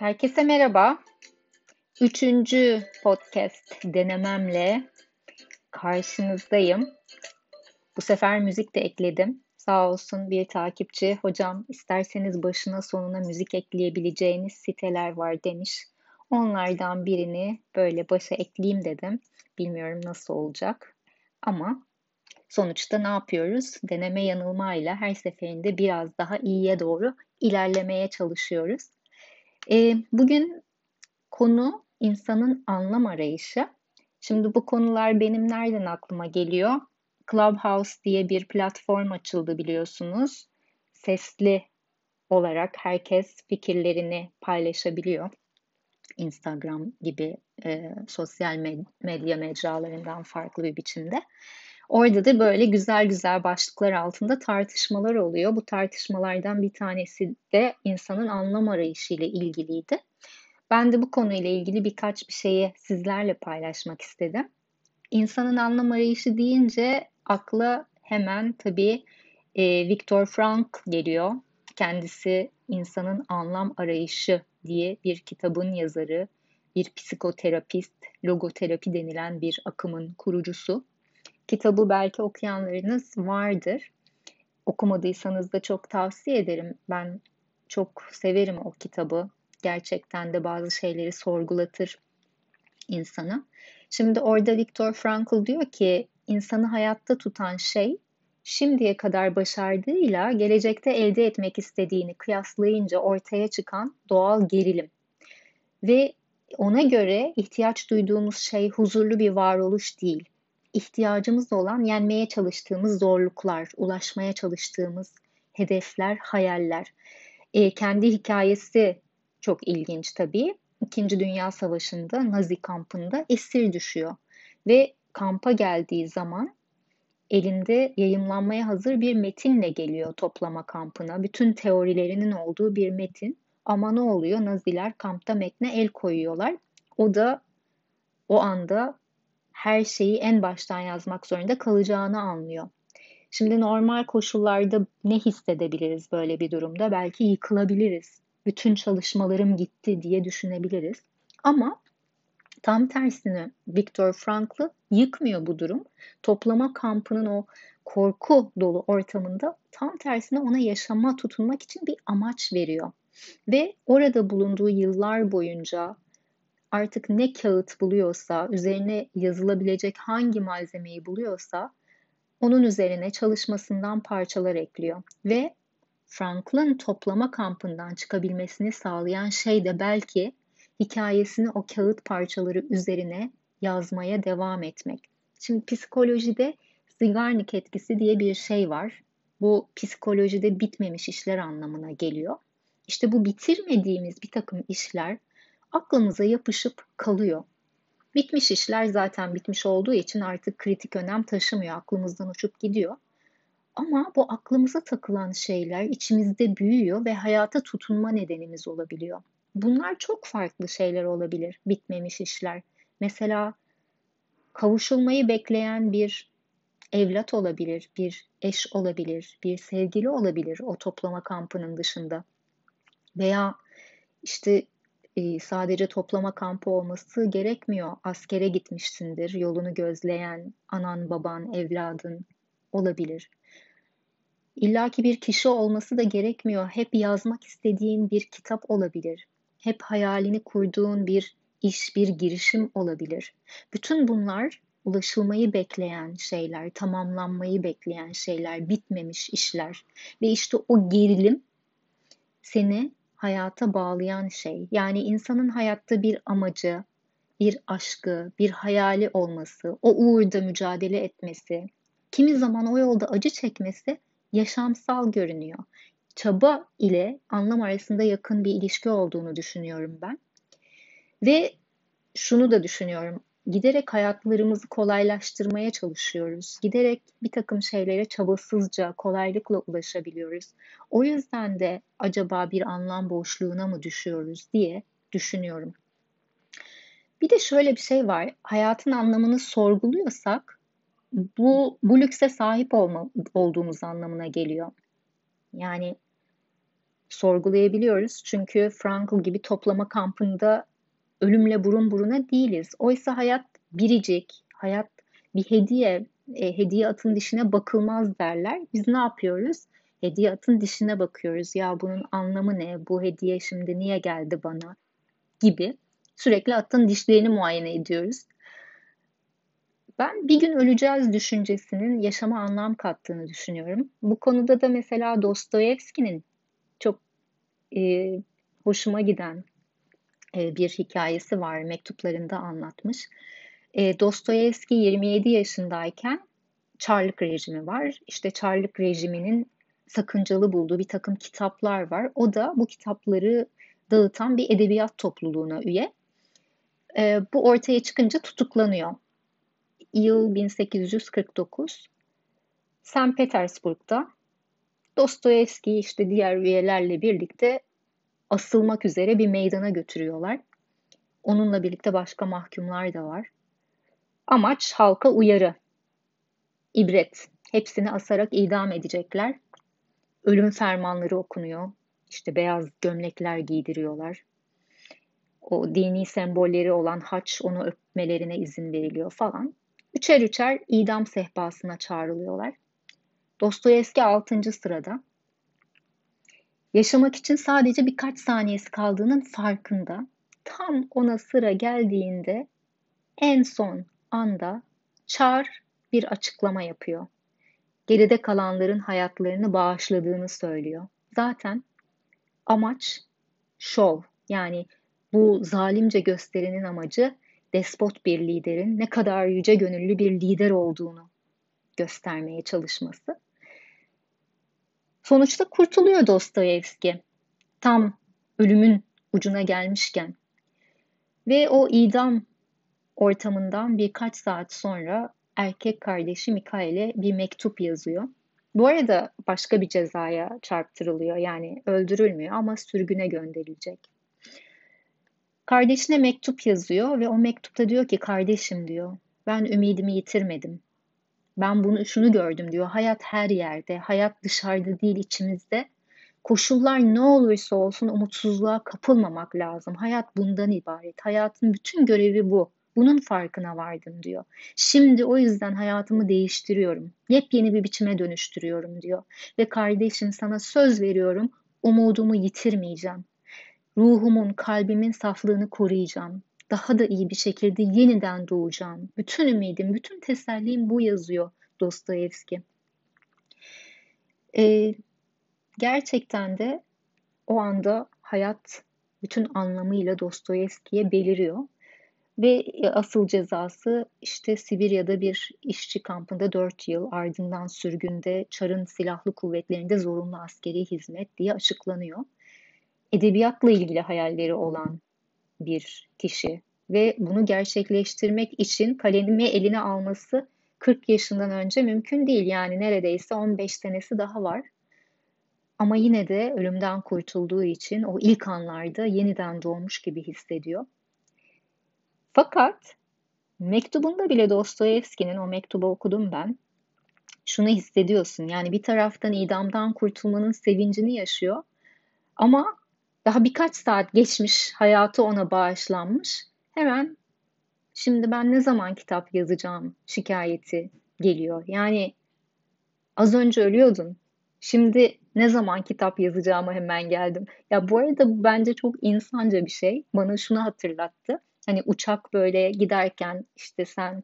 Herkese merhaba. Üçüncü podcast denememle karşınızdayım. Bu sefer müzik de ekledim. Sağ olsun bir takipçi hocam isterseniz başına sonuna müzik ekleyebileceğiniz siteler var demiş. Onlardan birini böyle başa ekleyeyim dedim. Bilmiyorum nasıl olacak. Ama sonuçta ne yapıyoruz? Deneme yanılmayla her seferinde biraz daha iyiye doğru ilerlemeye çalışıyoruz. E, bugün konu insanın anlam arayışı. Şimdi bu konular benim nereden aklıma geliyor? Clubhouse diye bir platform açıldı biliyorsunuz. Sesli olarak herkes fikirlerini paylaşabiliyor. Instagram gibi e, sosyal medya mecralarından farklı bir biçimde. Orada da böyle güzel güzel başlıklar altında tartışmalar oluyor. Bu tartışmalardan bir tanesi de insanın anlam arayışı ile ilgiliydi. Ben de bu konuyla ilgili birkaç bir şeyi sizlerle paylaşmak istedim. İnsanın anlam arayışı deyince akla hemen tabii e, Viktor Frank geliyor. Kendisi insanın anlam arayışı diye bir kitabın yazarı, bir psikoterapist, logoterapi denilen bir akımın kurucusu. Kitabı belki okuyanlarınız vardır. Okumadıysanız da çok tavsiye ederim. Ben çok severim o kitabı. Gerçekten de bazı şeyleri sorgulatır insana. Şimdi orada Viktor Frankl diyor ki insanı hayatta tutan şey şimdiye kadar başardığıyla gelecekte elde etmek istediğini kıyaslayınca ortaya çıkan doğal gerilim. Ve ona göre ihtiyaç duyduğumuz şey huzurlu bir varoluş değil ihtiyacımız olan yenmeye çalıştığımız zorluklar, ulaşmaya çalıştığımız hedefler, hayaller. E, kendi hikayesi çok ilginç tabii. İkinci Dünya Savaşı'nda Nazi kampında esir düşüyor. Ve kampa geldiği zaman elinde yayımlanmaya hazır bir metinle geliyor toplama kampına. Bütün teorilerinin olduğu bir metin. Ama ne oluyor? Naziler kampta metne el koyuyorlar. O da o anda her şeyi en baştan yazmak zorunda kalacağını anlıyor. Şimdi normal koşullarda ne hissedebiliriz böyle bir durumda? Belki yıkılabiliriz. Bütün çalışmalarım gitti diye düşünebiliriz. Ama tam tersine Viktor Frankl'ı yıkmıyor bu durum. Toplama kampının o korku dolu ortamında tam tersine ona yaşama tutunmak için bir amaç veriyor. Ve orada bulunduğu yıllar boyunca artık ne kağıt buluyorsa, üzerine yazılabilecek hangi malzemeyi buluyorsa onun üzerine çalışmasından parçalar ekliyor. Ve Franklin toplama kampından çıkabilmesini sağlayan şey de belki hikayesini o kağıt parçaları üzerine yazmaya devam etmek. Şimdi psikolojide Zygarnik etkisi diye bir şey var. Bu psikolojide bitmemiş işler anlamına geliyor. İşte bu bitirmediğimiz bir takım işler aklımıza yapışıp kalıyor. Bitmiş işler zaten bitmiş olduğu için artık kritik önem taşımıyor, aklımızdan uçup gidiyor. Ama bu aklımıza takılan şeyler içimizde büyüyor ve hayata tutunma nedenimiz olabiliyor. Bunlar çok farklı şeyler olabilir, bitmemiş işler. Mesela kavuşulmayı bekleyen bir evlat olabilir, bir eş olabilir, bir sevgili olabilir o toplama kampının dışında. Veya işte sadece toplama kampı olması gerekmiyor. Askere gitmişsindir, yolunu gözleyen anan, baban, evladın olabilir. İlla ki bir kişi olması da gerekmiyor. Hep yazmak istediğin bir kitap olabilir. Hep hayalini kurduğun bir iş, bir girişim olabilir. Bütün bunlar ulaşılmayı bekleyen şeyler, tamamlanmayı bekleyen şeyler, bitmemiş işler. Ve işte o gerilim seni hayata bağlayan şey. Yani insanın hayatta bir amacı, bir aşkı, bir hayali olması, o uğurda mücadele etmesi, kimi zaman o yolda acı çekmesi yaşamsal görünüyor. Çaba ile anlam arasında yakın bir ilişki olduğunu düşünüyorum ben. Ve şunu da düşünüyorum giderek hayatlarımızı kolaylaştırmaya çalışıyoruz. Giderek bir takım şeylere çabasızca, kolaylıkla ulaşabiliyoruz. O yüzden de acaba bir anlam boşluğuna mı düşüyoruz diye düşünüyorum. Bir de şöyle bir şey var. Hayatın anlamını sorguluyorsak bu, bu lükse sahip olma, olduğumuz anlamına geliyor. Yani sorgulayabiliyoruz. Çünkü Frankl gibi toplama kampında ölümle burun buruna değiliz. Oysa hayat biricik, hayat bir hediye, e, hediye atın dişine bakılmaz derler. Biz ne yapıyoruz? Hediye atın dişine bakıyoruz. Ya bunun anlamı ne? Bu hediye şimdi niye geldi bana? Gibi. Sürekli atın dişlerini muayene ediyoruz. Ben bir gün öleceğiz düşüncesinin yaşama anlam kattığını düşünüyorum. Bu konuda da mesela Dostoyevski'nin çok e, hoşuma giden bir hikayesi var. Mektuplarında anlatmış. E, Dostoyevski 27 yaşındayken Çarlık rejimi var. İşte Çarlık rejiminin sakıncalı bulduğu bir takım kitaplar var. O da bu kitapları dağıtan bir edebiyat topluluğuna üye. E, bu ortaya çıkınca tutuklanıyor. Yıl 1849. St. Petersburg'da Dostoyevski işte diğer üyelerle birlikte asılmak üzere bir meydana götürüyorlar. Onunla birlikte başka mahkumlar da var. Amaç halka uyarı, ibret. Hepsini asarak idam edecekler. Ölüm fermanları okunuyor. İşte beyaz gömlekler giydiriyorlar. O dini sembolleri olan haç onu öpmelerine izin veriliyor falan. Üçer üçer idam sehpasına çağrılıyorlar. Dostoyevski 6. sırada. Yaşamak için sadece birkaç saniyesi kaldığının farkında. Tam ona sıra geldiğinde en son anda Çar bir açıklama yapıyor. Geride kalanların hayatlarını bağışladığını söylüyor. Zaten amaç şov yani bu zalimce gösterinin amacı despot bir liderin ne kadar yüce gönüllü bir lider olduğunu göstermeye çalışması. Sonuçta kurtuluyor Dostoyevski. Tam ölümün ucuna gelmişken. Ve o idam ortamından birkaç saat sonra erkek kardeşi Mikail'e bir mektup yazıyor. Bu arada başka bir cezaya çarptırılıyor. Yani öldürülmüyor ama sürgüne gönderilecek. Kardeşine mektup yazıyor ve o mektupta diyor ki kardeşim diyor ben ümidimi yitirmedim. Ben bunu şunu gördüm diyor. Hayat her yerde, hayat dışarıda değil içimizde. Koşullar ne olursa olsun umutsuzluğa kapılmamak lazım. Hayat bundan ibaret. Hayatın bütün görevi bu. Bunun farkına vardım diyor. Şimdi o yüzden hayatımı değiştiriyorum. Yepyeni bir biçime dönüştürüyorum diyor. Ve kardeşim sana söz veriyorum umudumu yitirmeyeceğim. Ruhumun, kalbimin saflığını koruyacağım. Daha da iyi bir şekilde yeniden doğacağım. Bütün ümidim, bütün tesellim bu yazıyor Dostoyevski. Ee, gerçekten de o anda hayat bütün anlamıyla Dostoyevski'ye beliriyor. Ve e, asıl cezası işte Sibirya'da bir işçi kampında 4 yıl ardından sürgünde Çar'ın silahlı kuvvetlerinde zorunlu askeri hizmet diye açıklanıyor. Edebiyatla ilgili hayalleri olan bir kişi ve bunu gerçekleştirmek için kalemi eline alması 40 yaşından önce mümkün değil. Yani neredeyse 15 senesi daha var. Ama yine de ölümden kurtulduğu için o ilk anlarda yeniden doğmuş gibi hissediyor. Fakat mektubunda bile Dostoyevski'nin o mektubu okudum ben. Şunu hissediyorsun yani bir taraftan idamdan kurtulmanın sevincini yaşıyor ama daha birkaç saat geçmiş hayatı ona bağışlanmış. Hemen şimdi ben ne zaman kitap yazacağım şikayeti geliyor. Yani az önce ölüyordun. Şimdi ne zaman kitap yazacağıma hemen geldim. Ya bu arada bence çok insanca bir şey. Bana şunu hatırlattı. Hani uçak böyle giderken işte sen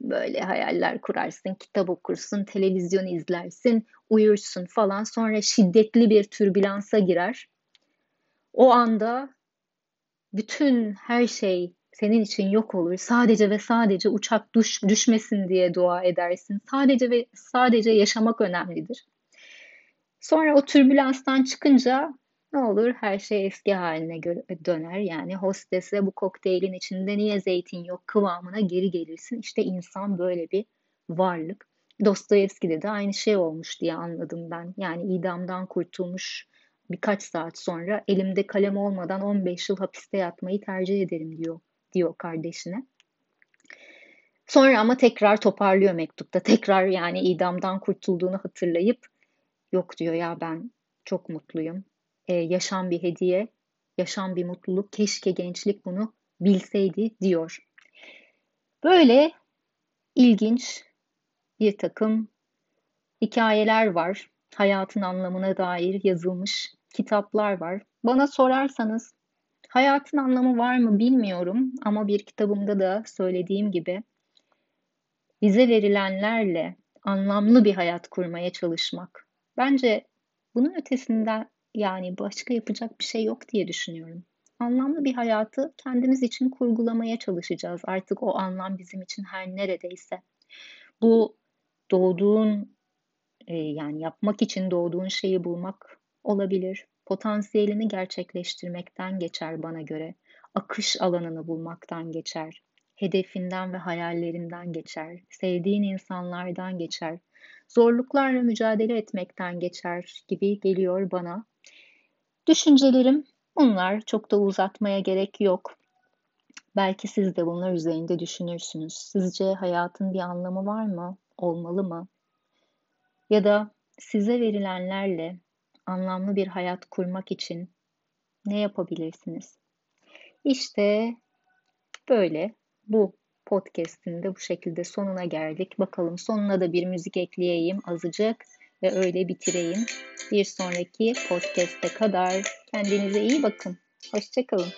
böyle hayaller kurarsın, kitap okursun, televizyon izlersin, uyursun falan. Sonra şiddetli bir türbülansa girer. O anda bütün her şey senin için yok olur. Sadece ve sadece uçak düş, düşmesin diye dua edersin. Sadece ve sadece yaşamak önemlidir. Sonra o türbülanstan çıkınca ne olur her şey eski haline döner. Yani hostese bu kokteylin içinde niye zeytin yok kıvamına geri gelirsin. İşte insan böyle bir varlık. Dostoyevski'de de aynı şey olmuş diye anladım ben. Yani idamdan kurtulmuş birkaç saat sonra elimde kalem olmadan 15 yıl hapiste yatmayı tercih ederim diyor diyor kardeşine. Sonra ama tekrar toparlıyor mektupta. Tekrar yani idamdan kurtulduğunu hatırlayıp yok diyor ya ben çok mutluyum. e, yaşam bir hediye, yaşam bir mutluluk. Keşke gençlik bunu bilseydi diyor. Böyle ilginç bir takım hikayeler var. Hayatın anlamına dair yazılmış kitaplar var. Bana sorarsanız hayatın anlamı var mı bilmiyorum ama bir kitabımda da söylediğim gibi bize verilenlerle anlamlı bir hayat kurmaya çalışmak. Bence bunun ötesinden yani başka yapacak bir şey yok diye düşünüyorum. Anlamlı bir hayatı kendimiz için kurgulamaya çalışacağız. Artık o anlam bizim için her neredeyse. Bu doğduğun e, yani yapmak için doğduğun şeyi bulmak olabilir. Potansiyelini gerçekleştirmekten geçer bana göre. Akış alanını bulmaktan geçer. Hedefinden ve hayallerinden geçer. Sevdiğin insanlardan geçer. Zorluklarla mücadele etmekten geçer gibi geliyor bana. Düşüncelerim bunlar. Çok da uzatmaya gerek yok. Belki siz de bunlar üzerinde düşünürsünüz. Sizce hayatın bir anlamı var mı? Olmalı mı? Ya da size verilenlerle anlamlı bir hayat kurmak için ne yapabilirsiniz? İşte böyle bu podcast'in de bu şekilde sonuna geldik. Bakalım sonuna da bir müzik ekleyeyim azıcık ve öyle bitireyim. Bir sonraki podcast'e kadar kendinize iyi bakın. Hoşçakalın.